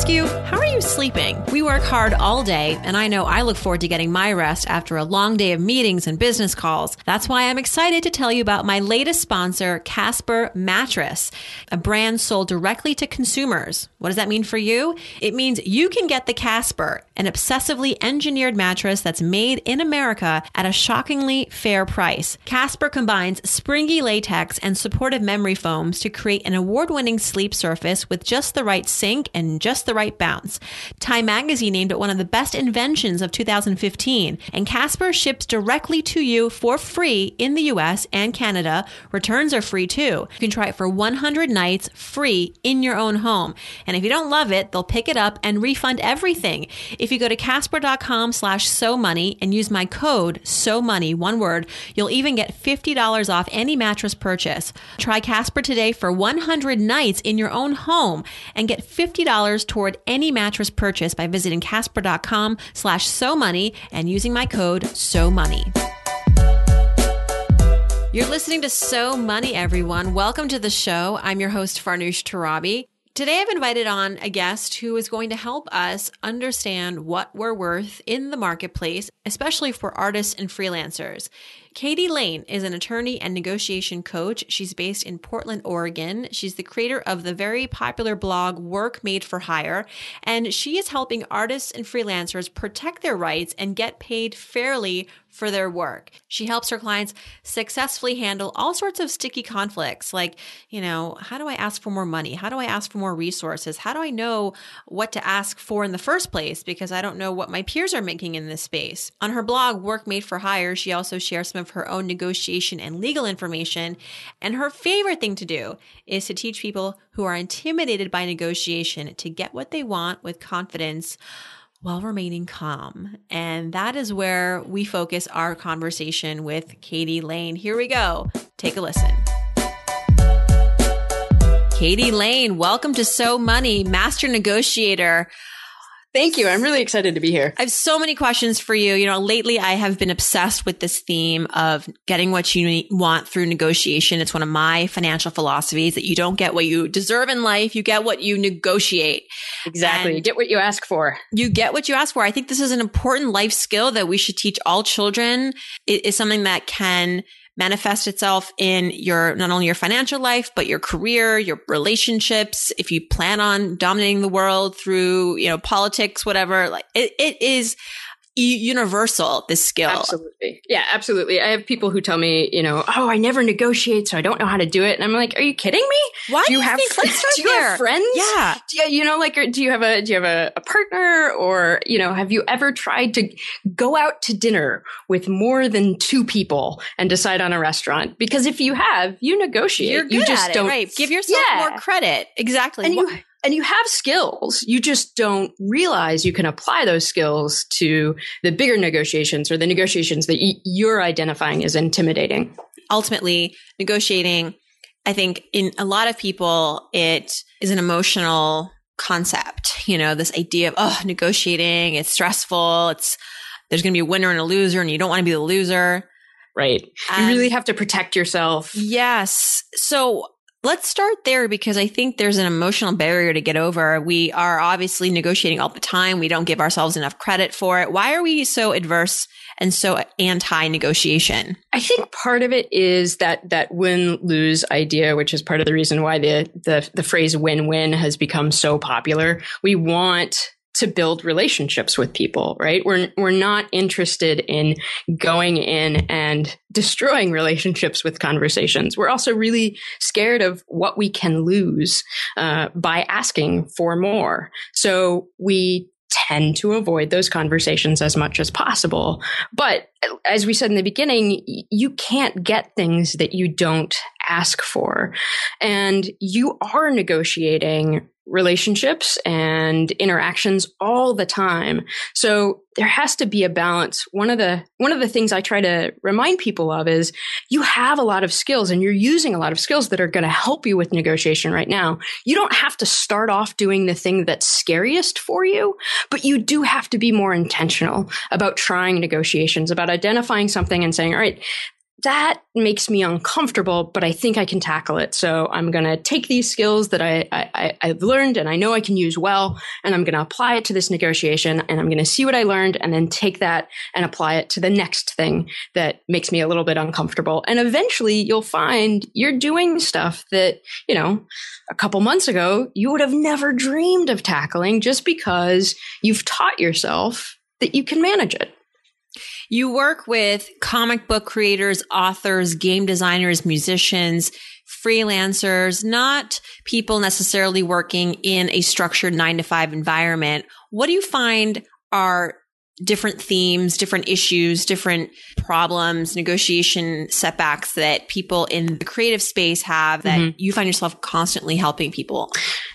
ask you, how are you sleeping? We work hard all day, and I know I look forward to getting my rest after a long day of meetings and business calls. That's why I'm excited to tell you about my latest sponsor, Casper Mattress, a brand sold directly to consumers. What does that mean for you? It means you can get the Casper, an obsessively engineered mattress that's made in America at a shockingly fair price. Casper combines springy latex and supportive memory foams to create an award winning sleep surface with just the right sink and just the right bounce. Time magazine named it one of the best inventions of 2015, and Casper ships directly to you for free in the US and Canada. Returns are free too. You can try it for 100 nights free in your own home. And if you don't love it, they'll pick it up and refund everything. If you go to casper.com slash so money and use my code so money, one word, you'll even get $50 off any mattress purchase. Try Casper today for 100 nights in your own home and get $50 toward any mattress purchase by visiting casper.com slash so money and using my code so money. You're listening to So Money, everyone. Welcome to the show. I'm your host, Farnoosh Torabi. Today, I've invited on a guest who is going to help us understand what we're worth in the marketplace, especially for artists and freelancers. Katie Lane is an attorney and negotiation coach. She's based in Portland, Oregon. She's the creator of the very popular blog Work Made for Hire, and she is helping artists and freelancers protect their rights and get paid fairly for their work. She helps her clients successfully handle all sorts of sticky conflicts like, you know, how do I ask for more money? How do I ask for more resources? How do I know what to ask for in the first place because I don't know what my peers are making in this space? On her blog, Work Made for Hire, she also shares some of her own negotiation and legal information. And her favorite thing to do is to teach people who are intimidated by negotiation to get what they want with confidence while remaining calm. And that is where we focus our conversation with Katie Lane. Here we go. Take a listen. Katie Lane, welcome to So Money, master negotiator. Thank you. I'm really excited to be here. I have so many questions for you. You know, lately I have been obsessed with this theme of getting what you want through negotiation. It's one of my financial philosophies that you don't get what you deserve in life. You get what you negotiate. Exactly. And you get what you ask for. You get what you ask for. I think this is an important life skill that we should teach all children. It is something that can manifest itself in your, not only your financial life, but your career, your relationships. If you plan on dominating the world through, you know, politics, whatever, like it, it is universal this skill. Absolutely. Yeah absolutely. I have people who tell me you know oh i never negotiate so i don't know how to do it. And i'm like are you kidding me? Why do you, have friends? do you have friends? Yeah. Do you, you know like do you have a do you have a, a partner? Or you know have you ever tried to go out to dinner with more than two people and decide on a restaurant? Because if you have you negotiate. You're good you just at don't right. Give yourself yeah. more credit. Exactly. And you and you have skills. You just don't realize you can apply those skills to the bigger negotiations or the negotiations that you're identifying as intimidating. Ultimately, negotiating, I think in a lot of people, it is an emotional concept. You know, this idea of, oh, negotiating, it's stressful. It's, there's going to be a winner and a loser and you don't want to be the loser. Right. Um, you really have to protect yourself. Yes. So Let's start there because I think there's an emotional barrier to get over. We are obviously negotiating all the time. We don't give ourselves enough credit for it. Why are we so adverse and so anti negotiation? I think part of it is that that win lose idea, which is part of the reason why the the, the phrase win win has become so popular. We want to build relationships with people, right? We're, we're not interested in going in and destroying relationships with conversations. We're also really scared of what we can lose uh, by asking for more. So we tend to avoid those conversations as much as possible. But as we said in the beginning, you can't get things that you don't ask for. And you are negotiating relationships and interactions all the time. So there has to be a balance. One of the one of the things I try to remind people of is you have a lot of skills and you're using a lot of skills that are going to help you with negotiation right now. You don't have to start off doing the thing that's scariest for you, but you do have to be more intentional about trying negotiations, about identifying something and saying, "All right, that makes me uncomfortable, but I think I can tackle it. So I'm going to take these skills that I, I, I've learned and I know I can use well, and I'm going to apply it to this negotiation and I'm going to see what I learned and then take that and apply it to the next thing that makes me a little bit uncomfortable. And eventually you'll find you're doing stuff that, you know, a couple months ago you would have never dreamed of tackling just because you've taught yourself that you can manage it. You work with comic book creators, authors, game designers, musicians, freelancers, not people necessarily working in a structured nine to five environment. What do you find are different themes, different issues, different problems, negotiation setbacks that people in the creative space have that mm-hmm. you find yourself constantly helping people?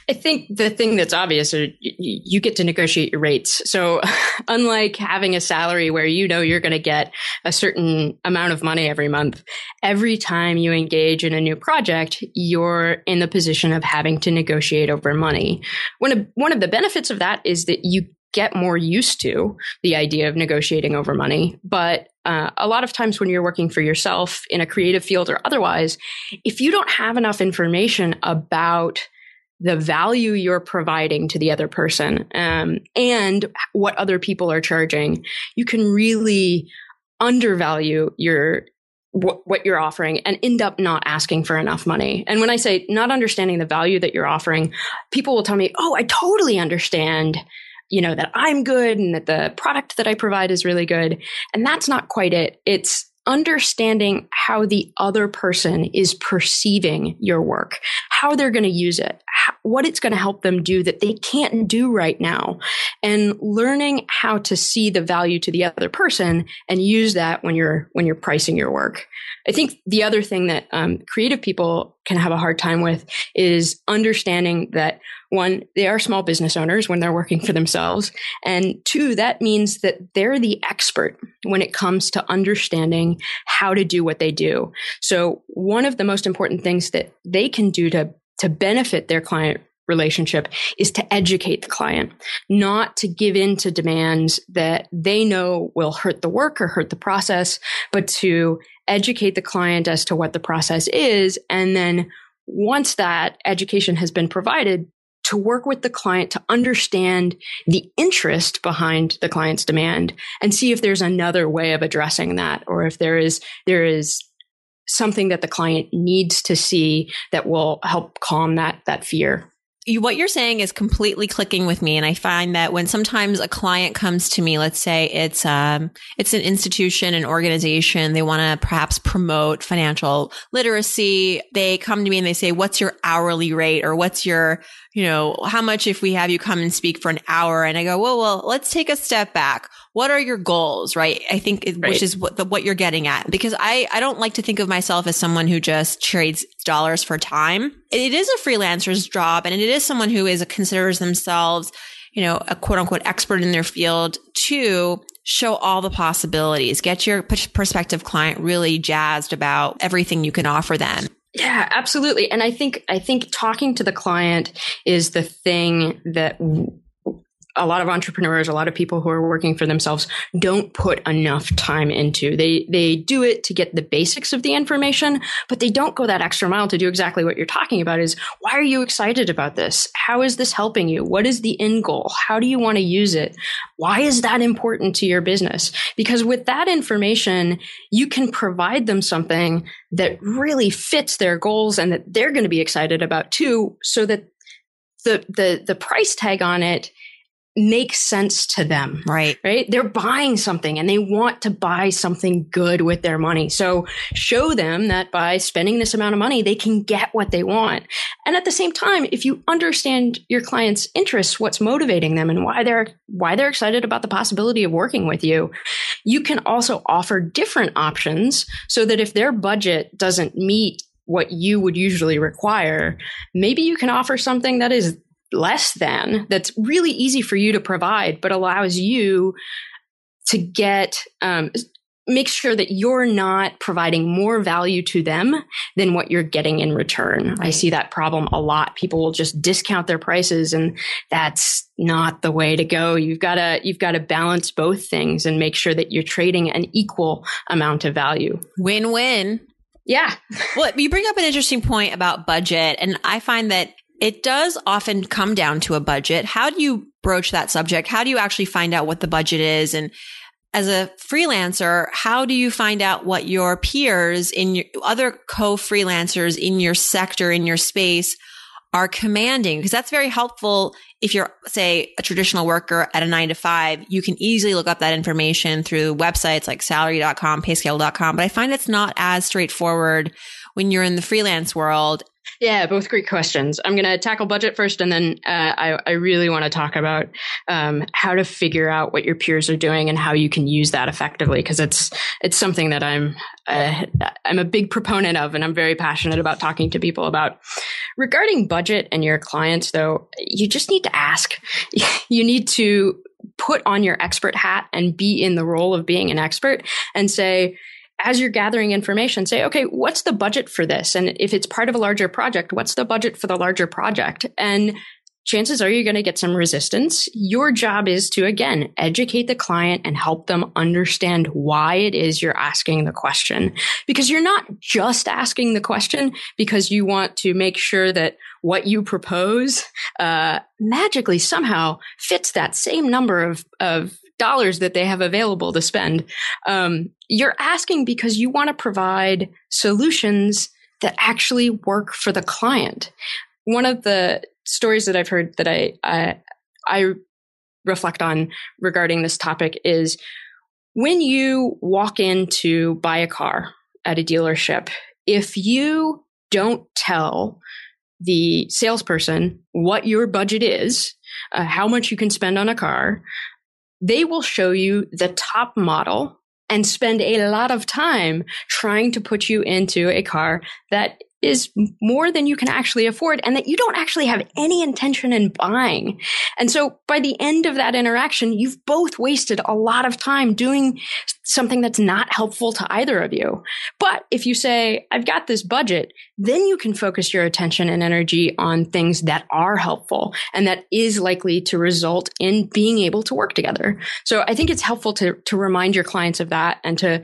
I think the thing that's obvious is you get to negotiate your rates. So unlike having a salary where you know you're going to get a certain amount of money every month, every time you engage in a new project, you're in the position of having to negotiate over money. One of, one of the benefits of that is that you get more used to the idea of negotiating over money. But uh, a lot of times when you're working for yourself in a creative field or otherwise, if you don't have enough information about the value you're providing to the other person um, and what other people are charging, you can really undervalue your what, what you're offering and end up not asking for enough money. And when I say not understanding the value that you're offering, people will tell me, "Oh, I totally understand." you know, that I'm good and that the product that I provide is really good. And that's not quite it. It's understanding how the other person is perceiving your work, how they're going to use it, how, what it's going to help them do that they can't do right now, and learning how to see the value to the other person and use that when you're when you're pricing your work. I think the other thing that um, creative people can have a hard time with is understanding that one, they are small business owners when they're working for themselves. And two, that means that they're the expert when it comes to understanding how to do what they do. So one of the most important things that they can do to, to benefit their client relationship is to educate the client, not to give in to demands that they know will hurt the work or hurt the process, but to educate the client as to what the process is. And then once that education has been provided, to work with the client to understand the interest behind the client's demand and see if there's another way of addressing that or if there is there is something that the client needs to see that will help calm that that fear you, what you're saying is completely clicking with me. And I find that when sometimes a client comes to me, let's say it's, um, it's an institution, an organization, they want to perhaps promote financial literacy. They come to me and they say, what's your hourly rate or what's your, you know, how much if we have you come and speak for an hour? And I go, well, well, let's take a step back. What are your goals right? I think right. which is what the, what you're getting at. Because i i don't like to think of myself as someone who just trades dollars for time. It is a freelancer's job and it is someone who is considers themselves you know a quote unquote expert in their field to show all the possibilities get your prospective client really jazzed about everything you can offer them yeah, absolutely. And I think I think talking to the client is the thing that a lot of entrepreneurs, a lot of people who are working for themselves don't put enough time into. They they do it to get the basics of the information, but they don't go that extra mile to do exactly what you're talking about is why are you excited about this? How is this helping you? What is the end goal? How do you want to use it? Why is that important to your business? Because with that information, you can provide them something that really fits their goals and that they're going to be excited about too so that the the the price tag on it makes sense to them. Right. Right. They're buying something and they want to buy something good with their money. So show them that by spending this amount of money, they can get what they want. And at the same time, if you understand your client's interests, what's motivating them and why they're, why they're excited about the possibility of working with you, You can also offer different options so that if their budget doesn't meet what you would usually require, maybe you can offer something that is less than that's really easy for you to provide, but allows you to get um, make sure that you're not providing more value to them than what you're getting in return. Right. I see that problem a lot. People will just discount their prices and that's not the way to go. You've got to, you've got to balance both things and make sure that you're trading an equal amount of value. Win-win. Yeah. well, you bring up an interesting point about budget and I find that it does often come down to a budget. How do you broach that subject? How do you actually find out what the budget is and as a freelancer, how do you find out what your peers in your other co-freelancers in your sector, in your space are commanding? Because that's very helpful. If you're, say, a traditional worker at a nine to five, you can easily look up that information through websites like salary.com, payscale.com. But I find it's not as straightforward when you're in the freelance world yeah, both great questions. I'm going to tackle budget first, and then uh, I, I, really want to talk about um, how to figure out what your peers are doing and how you can use that effectively because it's it's something that I'm uh, I'm a big proponent of, and I'm very passionate about talking to people about. Regarding budget and your clients, though, you just need to ask. You need to put on your expert hat and be in the role of being an expert and say as you're gathering information, say, okay, what's the budget for this? And if it's part of a larger project, what's the budget for the larger project? And chances are you're going to get some resistance. Your job is to, again, educate the client and help them understand why it is you're asking the question. Because you're not just asking the question because you want to make sure that what you propose uh, magically somehow fits that same number of, of dollars that they have available to spend. Um, you're asking because you want to provide solutions that actually work for the client. One of the stories that I've heard that I, I, I reflect on regarding this topic is when you walk in to buy a car at a dealership, if you don't tell the salesperson what your budget is, uh, how much you can spend on a car, they will show you the top model and spend a lot of time trying to put you into a car that is more than you can actually afford and that you don't actually have any intention in buying. And so by the end of that interaction, you've both wasted a lot of time doing something that's not helpful to either of you. But if you say, I've got this budget, then you can focus your attention and energy on things that are helpful and that is likely to result in being able to work together. So I think it's helpful to, to remind your clients of that and to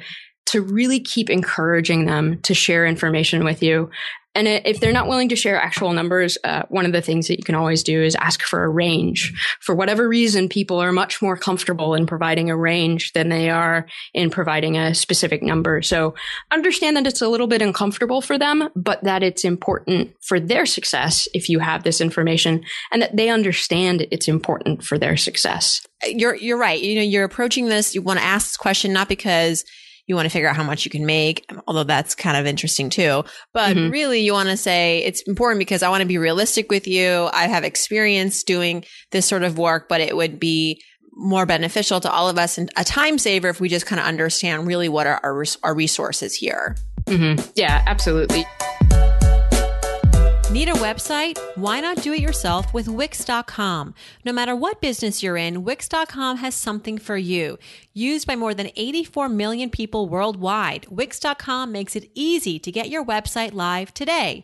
to really keep encouraging them to share information with you. And if they're not willing to share actual numbers, uh, one of the things that you can always do is ask for a range. For whatever reason, people are much more comfortable in providing a range than they are in providing a specific number. So understand that it's a little bit uncomfortable for them, but that it's important for their success if you have this information and that they understand it's important for their success. You're, you're right. You know, you're approaching this, you want to ask this question not because you want to figure out how much you can make, although that's kind of interesting too. But mm-hmm. really, you want to say it's important because I want to be realistic with you. I have experience doing this sort of work, but it would be more beneficial to all of us and a time saver if we just kind of understand really what are our, our resources here. Mm-hmm. Yeah, absolutely. Need a website? Why not do it yourself with Wix.com? No matter what business you're in, Wix.com has something for you. Used by more than 84 million people worldwide, Wix.com makes it easy to get your website live today.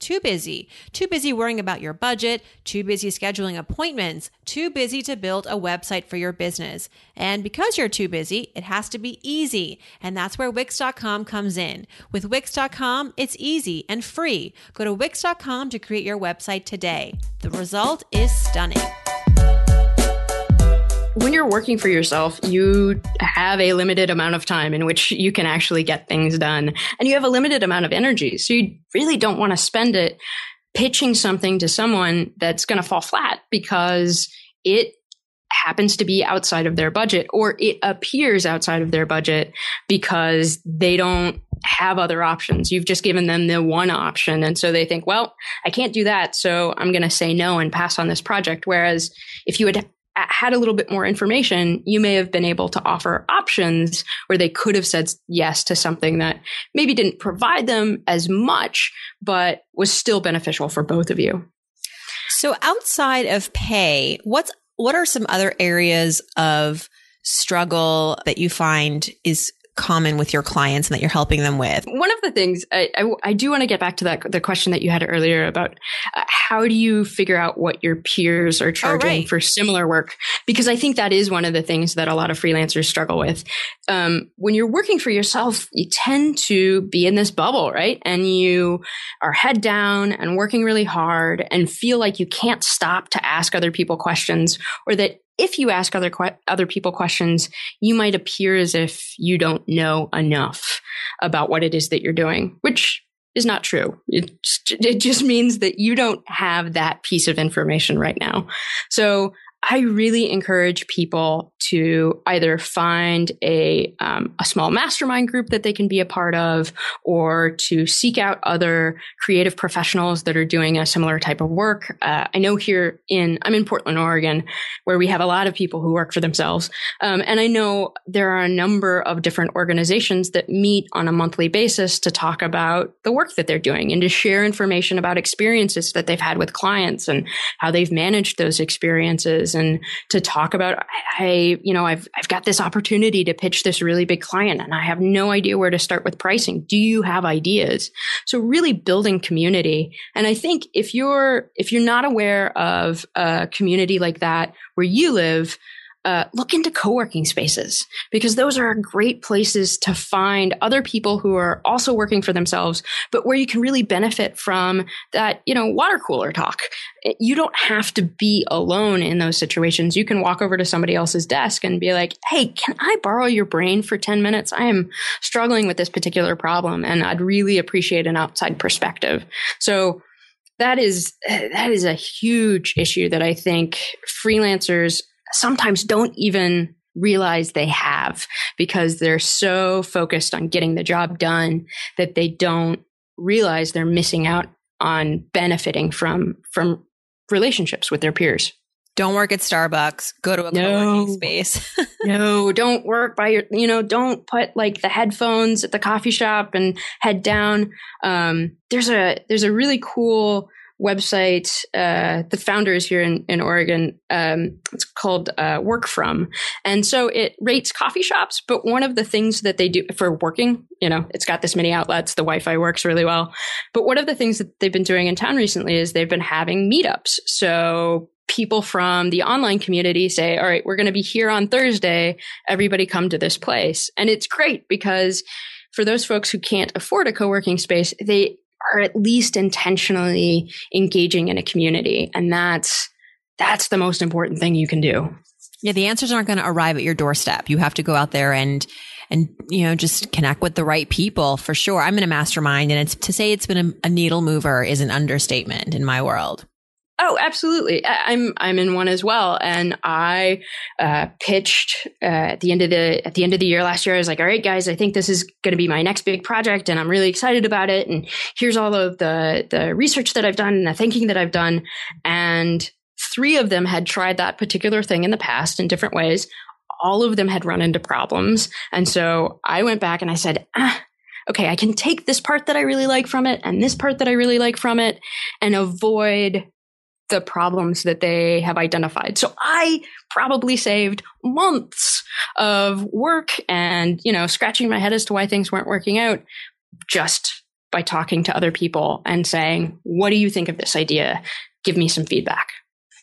too busy. Too busy worrying about your budget, too busy scheduling appointments, too busy to build a website for your business. And because you're too busy, it has to be easy. And that's where Wix.com comes in. With Wix.com, it's easy and free. Go to Wix.com to create your website today. The result is stunning. When you're working for yourself, you have a limited amount of time in which you can actually get things done and you have a limited amount of energy. So you really don't want to spend it pitching something to someone that's going to fall flat because it happens to be outside of their budget or it appears outside of their budget because they don't have other options. You've just given them the one option. And so they think, well, I can't do that. So I'm going to say no and pass on this project. Whereas if you had had a little bit more information, you may have been able to offer options where they could have said yes to something that maybe didn't provide them as much, but was still beneficial for both of you. So outside of pay, what's what are some other areas of struggle that you find is common with your clients and that you're helping them with? One of the things I, I, I do want to get back to that the question that you had earlier about uh, how do you figure out what your peers are charging right. for similar work? Because I think that is one of the things that a lot of freelancers struggle with. Um, when you're working for yourself, you tend to be in this bubble, right? And you are head down and working really hard and feel like you can't stop to ask other people questions or that if you ask other que- other people questions, you might appear as if you don't know enough about what it is that you're doing, which is not true. It, it just means that you don't have that piece of information right now. So I really encourage people to either find a um, a small mastermind group that they can be a part of, or to seek out other creative professionals that are doing a similar type of work. Uh, I know here in I'm in Portland, Oregon, where we have a lot of people who work for themselves, um, and I know there are a number of different organizations that meet on a monthly basis to talk about the work that they're doing and to share information about experiences that they've had with clients and how they've managed those experiences and to talk about, I, you know, I've, I've got this opportunity to pitch this really big client and I have no idea where to start with pricing. Do you have ideas? So really building community. And I think if you're, if you're not aware of a community like that where you live, uh, look into co-working spaces because those are great places to find other people who are also working for themselves, but where you can really benefit from that, you know, water cooler talk. You don't have to be alone in those situations. You can walk over to somebody else's desk and be like, Hey, can I borrow your brain for 10 minutes? I am struggling with this particular problem and I'd really appreciate an outside perspective. So that is that is a huge issue that I think freelancers sometimes don't even realize they have because they're so focused on getting the job done that they don't realize they're missing out on benefiting from from relationships with their peers. Don't work at Starbucks. Go to a no. co-working space. no, don't work by your, you know, don't put like the headphones at the coffee shop and head down. Um, there's a, there's a really cool website. Uh, the founder is here in, in Oregon. Um, it's called uh, Work From. And so it rates coffee shops. But one of the things that they do for working, you know, it's got this many outlets. The Wi Fi works really well. But one of the things that they've been doing in town recently is they've been having meetups. So people from the online community say, all right, we're going to be here on Thursday. Everybody come to this place. And it's great because for those folks who can't afford a co-working space, they are at least intentionally engaging in a community. And that's, that's the most important thing you can do. Yeah. The answers aren't going to arrive at your doorstep. You have to go out there and, and, you know, just connect with the right people for sure. I'm in a mastermind and it's to say it's been a, a needle mover is an understatement in my world. Oh, absolutely. I'm I'm in one as well, and I uh, pitched uh, at the end of the at the end of the year last year. I was like, "All right, guys, I think this is going to be my next big project, and I'm really excited about it. And here's all of the the research that I've done and the thinking that I've done." And three of them had tried that particular thing in the past in different ways. All of them had run into problems, and so I went back and I said, ah, okay, I can take this part that I really like from it and this part that I really like from it and avoid the problems that they have identified. So I probably saved months of work and, you know, scratching my head as to why things weren't working out just by talking to other people and saying, what do you think of this idea? Give me some feedback.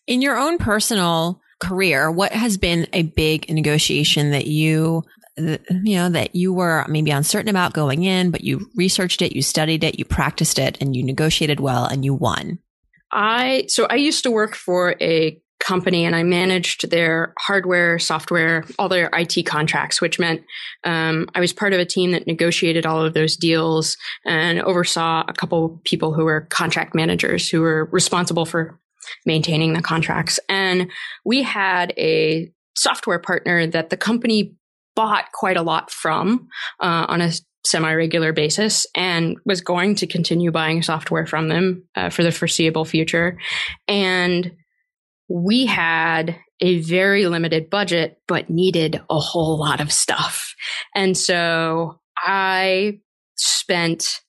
In your own personal career, what has been a big negotiation that you you know that you were maybe uncertain about going in but you researched it you studied it you practiced it and you negotiated well and you won I so I used to work for a company and I managed their hardware, software, all their IT contracts, which meant um, I was part of a team that negotiated all of those deals and oversaw a couple people who were contract managers who were responsible for maintaining the contracts. And we had a software partner that the company bought quite a lot from uh, on a semi regular basis and was going to continue buying software from them uh, for the foreseeable future. And we had a very limited budget, but needed a whole lot of stuff. And so I spent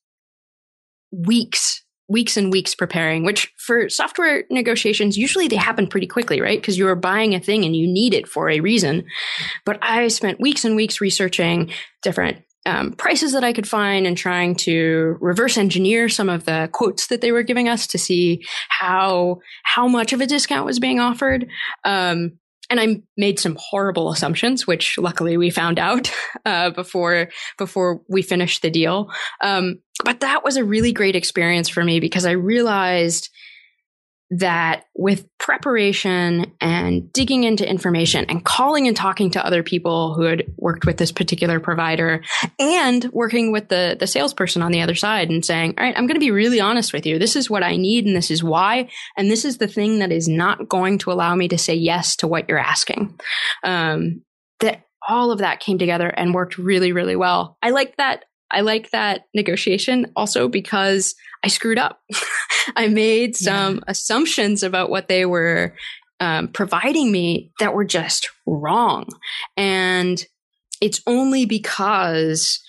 weeks weeks and weeks preparing, which for software negotiations, usually they happen pretty quickly, right? Because you are buying a thing and you need it for a reason. But I spent weeks and weeks researching different um, prices that I could find and trying to reverse engineer some of the quotes that they were giving us to see how how much of a discount was being offered. Um, and I made some horrible assumptions, which luckily we found out uh, before before we finished the deal. Um, but that was a really great experience for me because I realized that with preparation and digging into information and calling and talking to other people who had worked with this particular provider and working with the, the salesperson on the other side and saying, all right, I'm going to be really honest with you. This is what I need and this is why. And this is the thing that is not going to allow me to say yes to what you're asking. Um, that all of that came together and worked really, really well. I like that. I like that negotiation also because I screwed up. I made some yeah. assumptions about what they were um, providing me that were just wrong. And it's only because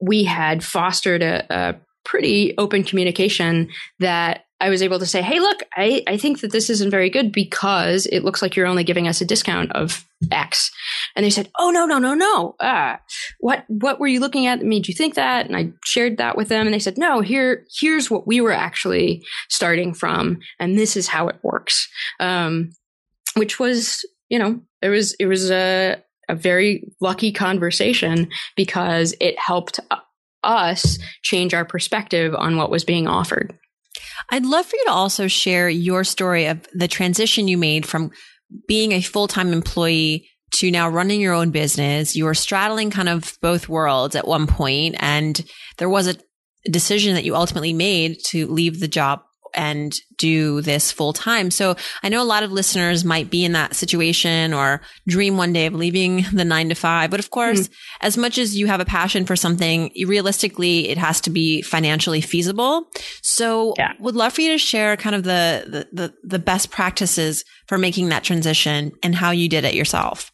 we had fostered a, a pretty open communication that I was able to say, Hey, look, I, I think that this isn't very good because it looks like you're only giving us a discount of X. And they said, Oh, no, no, no, no. Uh, what, what were you looking at that made you think that? And I shared that with them and they said, no, here, here's what we were actually starting from. And this is how it works. Um, which was, you know, it was, it was a, a very lucky conversation because it helped us change our perspective on what was being offered. I'd love for you to also share your story of the transition you made from being a full time employee to now running your own business. You were straddling kind of both worlds at one point, and there was a decision that you ultimately made to leave the job and do this full time. So I know a lot of listeners might be in that situation or dream one day of leaving the nine to five. But of course, mm. as much as you have a passion for something, realistically, it has to be financially feasible. So yeah. would love for you to share kind of the, the, the, the best practices for making that transition and how you did it yourself.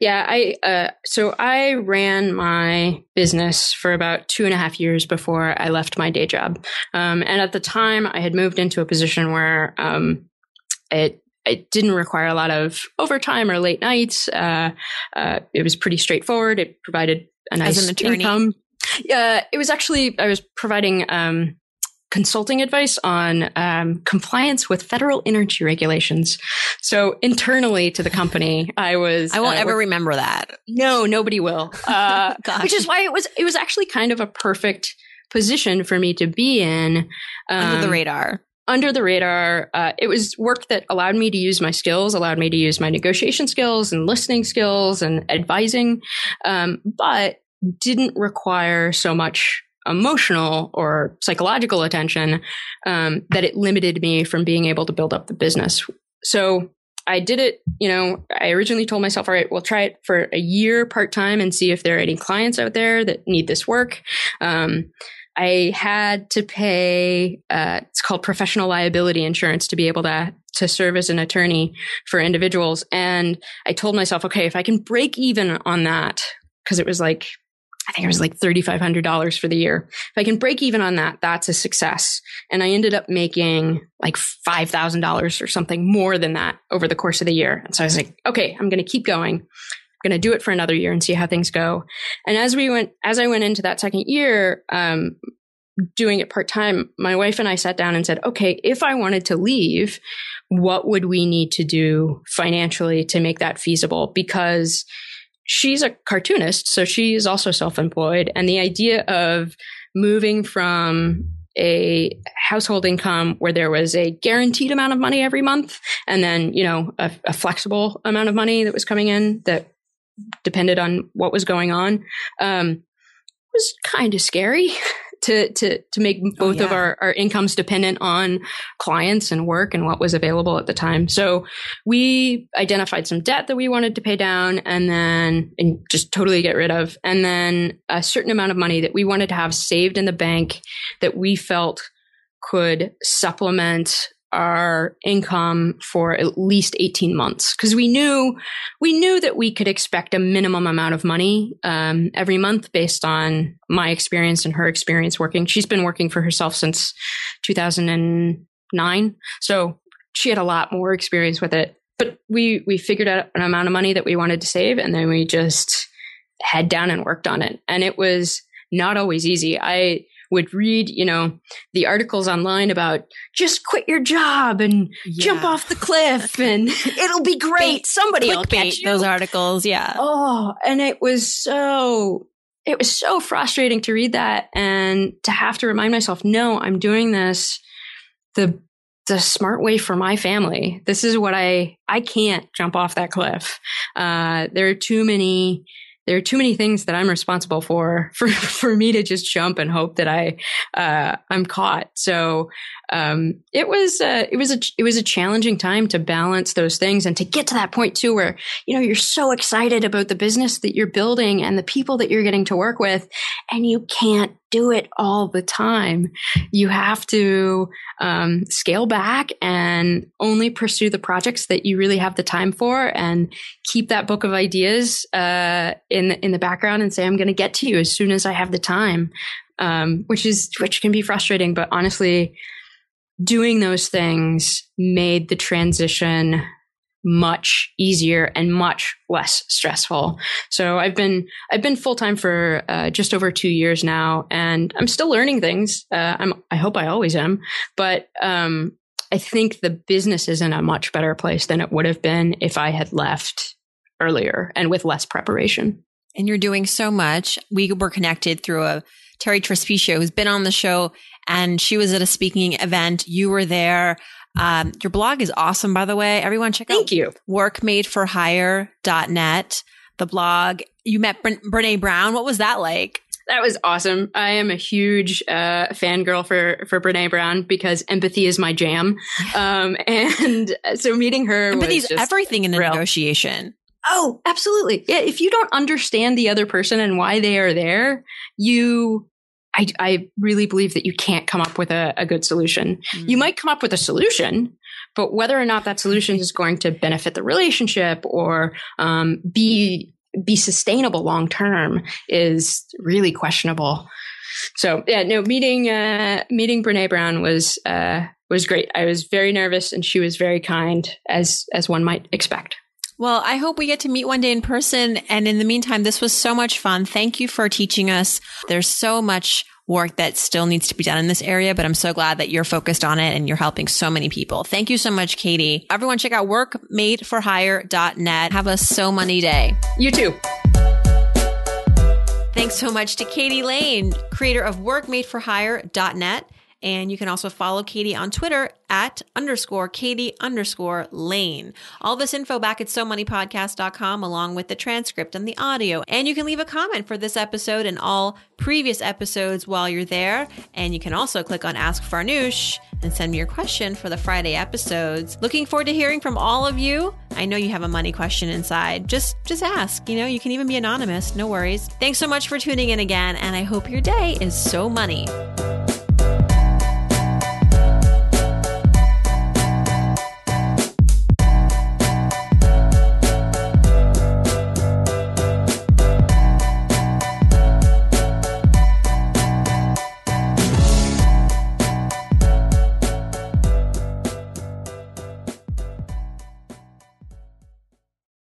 Yeah, I uh, so I ran my business for about two and a half years before I left my day job, um, and at the time I had moved into a position where um, it it didn't require a lot of overtime or late nights. Uh, uh, it was pretty straightforward. It provided a nice income. Yeah, it was actually I was providing um, consulting advice on um, compliance with federal energy regulations. So internally to the company, I was. I won't uh, ever remember that. No, nobody will. Uh, which is why it was. It was actually kind of a perfect position for me to be in um, under the um, radar. Under the radar, uh, it was work that allowed me to use my skills, allowed me to use my negotiation skills and listening skills and advising, um, but didn't require so much emotional or psychological attention um, that it limited me from being able to build up the business. So I did it, you know, I originally told myself, all right, we'll try it for a year part time and see if there are any clients out there that need this work. Um, I had to pay, uh, it's called professional liability insurance to be able to, to serve as an attorney for individuals. And I told myself, okay, if I can break even on that, because it was like I think it was like $3,500 for the year. If I can break even on that, that's a success. And I ended up making like $5,000 or something more than that over the course of the year. And so I was like, okay, I'm going to keep going. I'm going to do it for another year and see how things go. And as we went, as I went into that second year, um, doing it part time, my wife and I sat down and said, okay, if I wanted to leave, what would we need to do financially to make that feasible? Because she's a cartoonist, so she is also self employed. And the idea of moving from a household income where there was a guaranteed amount of money every month and then, you know, a, a flexible amount of money that was coming in that depended on what was going on. Um, was kind of scary to to to make oh, both oh, yeah. of our, our incomes dependent on clients and work and what was available at the time. So we identified some debt that we wanted to pay down and then and just totally get rid of. And then a certain amount of money that we wanted to have saved in the bank that we felt could supplement our income for at least 18 months. Because we knew we knew that we could expect a minimum amount of money um, every month based on my experience and her experience working. She's been working for herself since 2009 so she had a lot more experience with it. But we we figured out an amount of money that we wanted to save and then we just head down and worked on it. And it was not always easy. I would read, you know, the articles online about just quit your job and yeah. jump off the cliff and it'll be great. Somebody will catch you. Those articles, yeah. Oh, and it was so it was so frustrating to read that and to have to remind myself, no, I'm doing this the the smart way for my family. This is what I I can't jump off that cliff. Uh, there are too many there are too many things that I'm responsible for for for me to just jump and hope that I uh, I'm caught. So um, it was uh, it was a it was a challenging time to balance those things and to get to that point too, where you know you're so excited about the business that you're building and the people that you're getting to work with, and you can't do it all the time. You have to um, scale back and only pursue the projects that you really have the time for, and keep that book of ideas uh, in the, in the background and say, "I'm going to get to you as soon as I have the time," um, which is which can be frustrating, but honestly, doing those things made the transition much easier and much less stressful. So I've been I've been full time for uh, just over two years now, and I'm still learning things. Uh, I'm I hope I always am, but um, I think the business is in a much better place than it would have been if I had left earlier and with less preparation. And you're doing so much. We were connected through a Terri Trespicio who's been on the show, and she was at a speaking event. You were there. Um, your blog is awesome, by the way. Everyone check Thank out you. workmadeforhire.net. The blog. You met Bre- Brene Brown. What was that like? That was awesome. I am a huge uh, fangirl for for Brene Brown because empathy is my jam. Um, and so meeting her, empathy is everything in a real. negotiation. Oh, absolutely. Yeah. If you don't understand the other person and why they are there, you I, I really believe that you can't come up with a, a good solution. Mm. You might come up with a solution, but whether or not that solution is going to benefit the relationship or um, be be sustainable long term is really questionable. So yeah, no, meeting uh, meeting Brene Brown was uh, was great. I was very nervous, and she was very kind, as as one might expect. Well, I hope we get to meet one day in person. And in the meantime, this was so much fun. Thank you for teaching us. There's so much work that still needs to be done in this area, but I'm so glad that you're focused on it and you're helping so many people. Thank you so much, Katie. Everyone check out workmadeforhire.net. Have a so money day. You too. Thanks so much to Katie Lane, creator of workmadeforhire.net. And you can also follow Katie on Twitter at underscore Katie underscore Lane. All this info back at SoMoneyPodcast.com along with the transcript and the audio. And you can leave a comment for this episode and all previous episodes while you're there. And you can also click on Ask Farnoosh and send me your question for the Friday episodes. Looking forward to hearing from all of you. I know you have a money question inside. Just just ask. You know, you can even be anonymous. No worries. Thanks so much for tuning in again, and I hope your day is so money.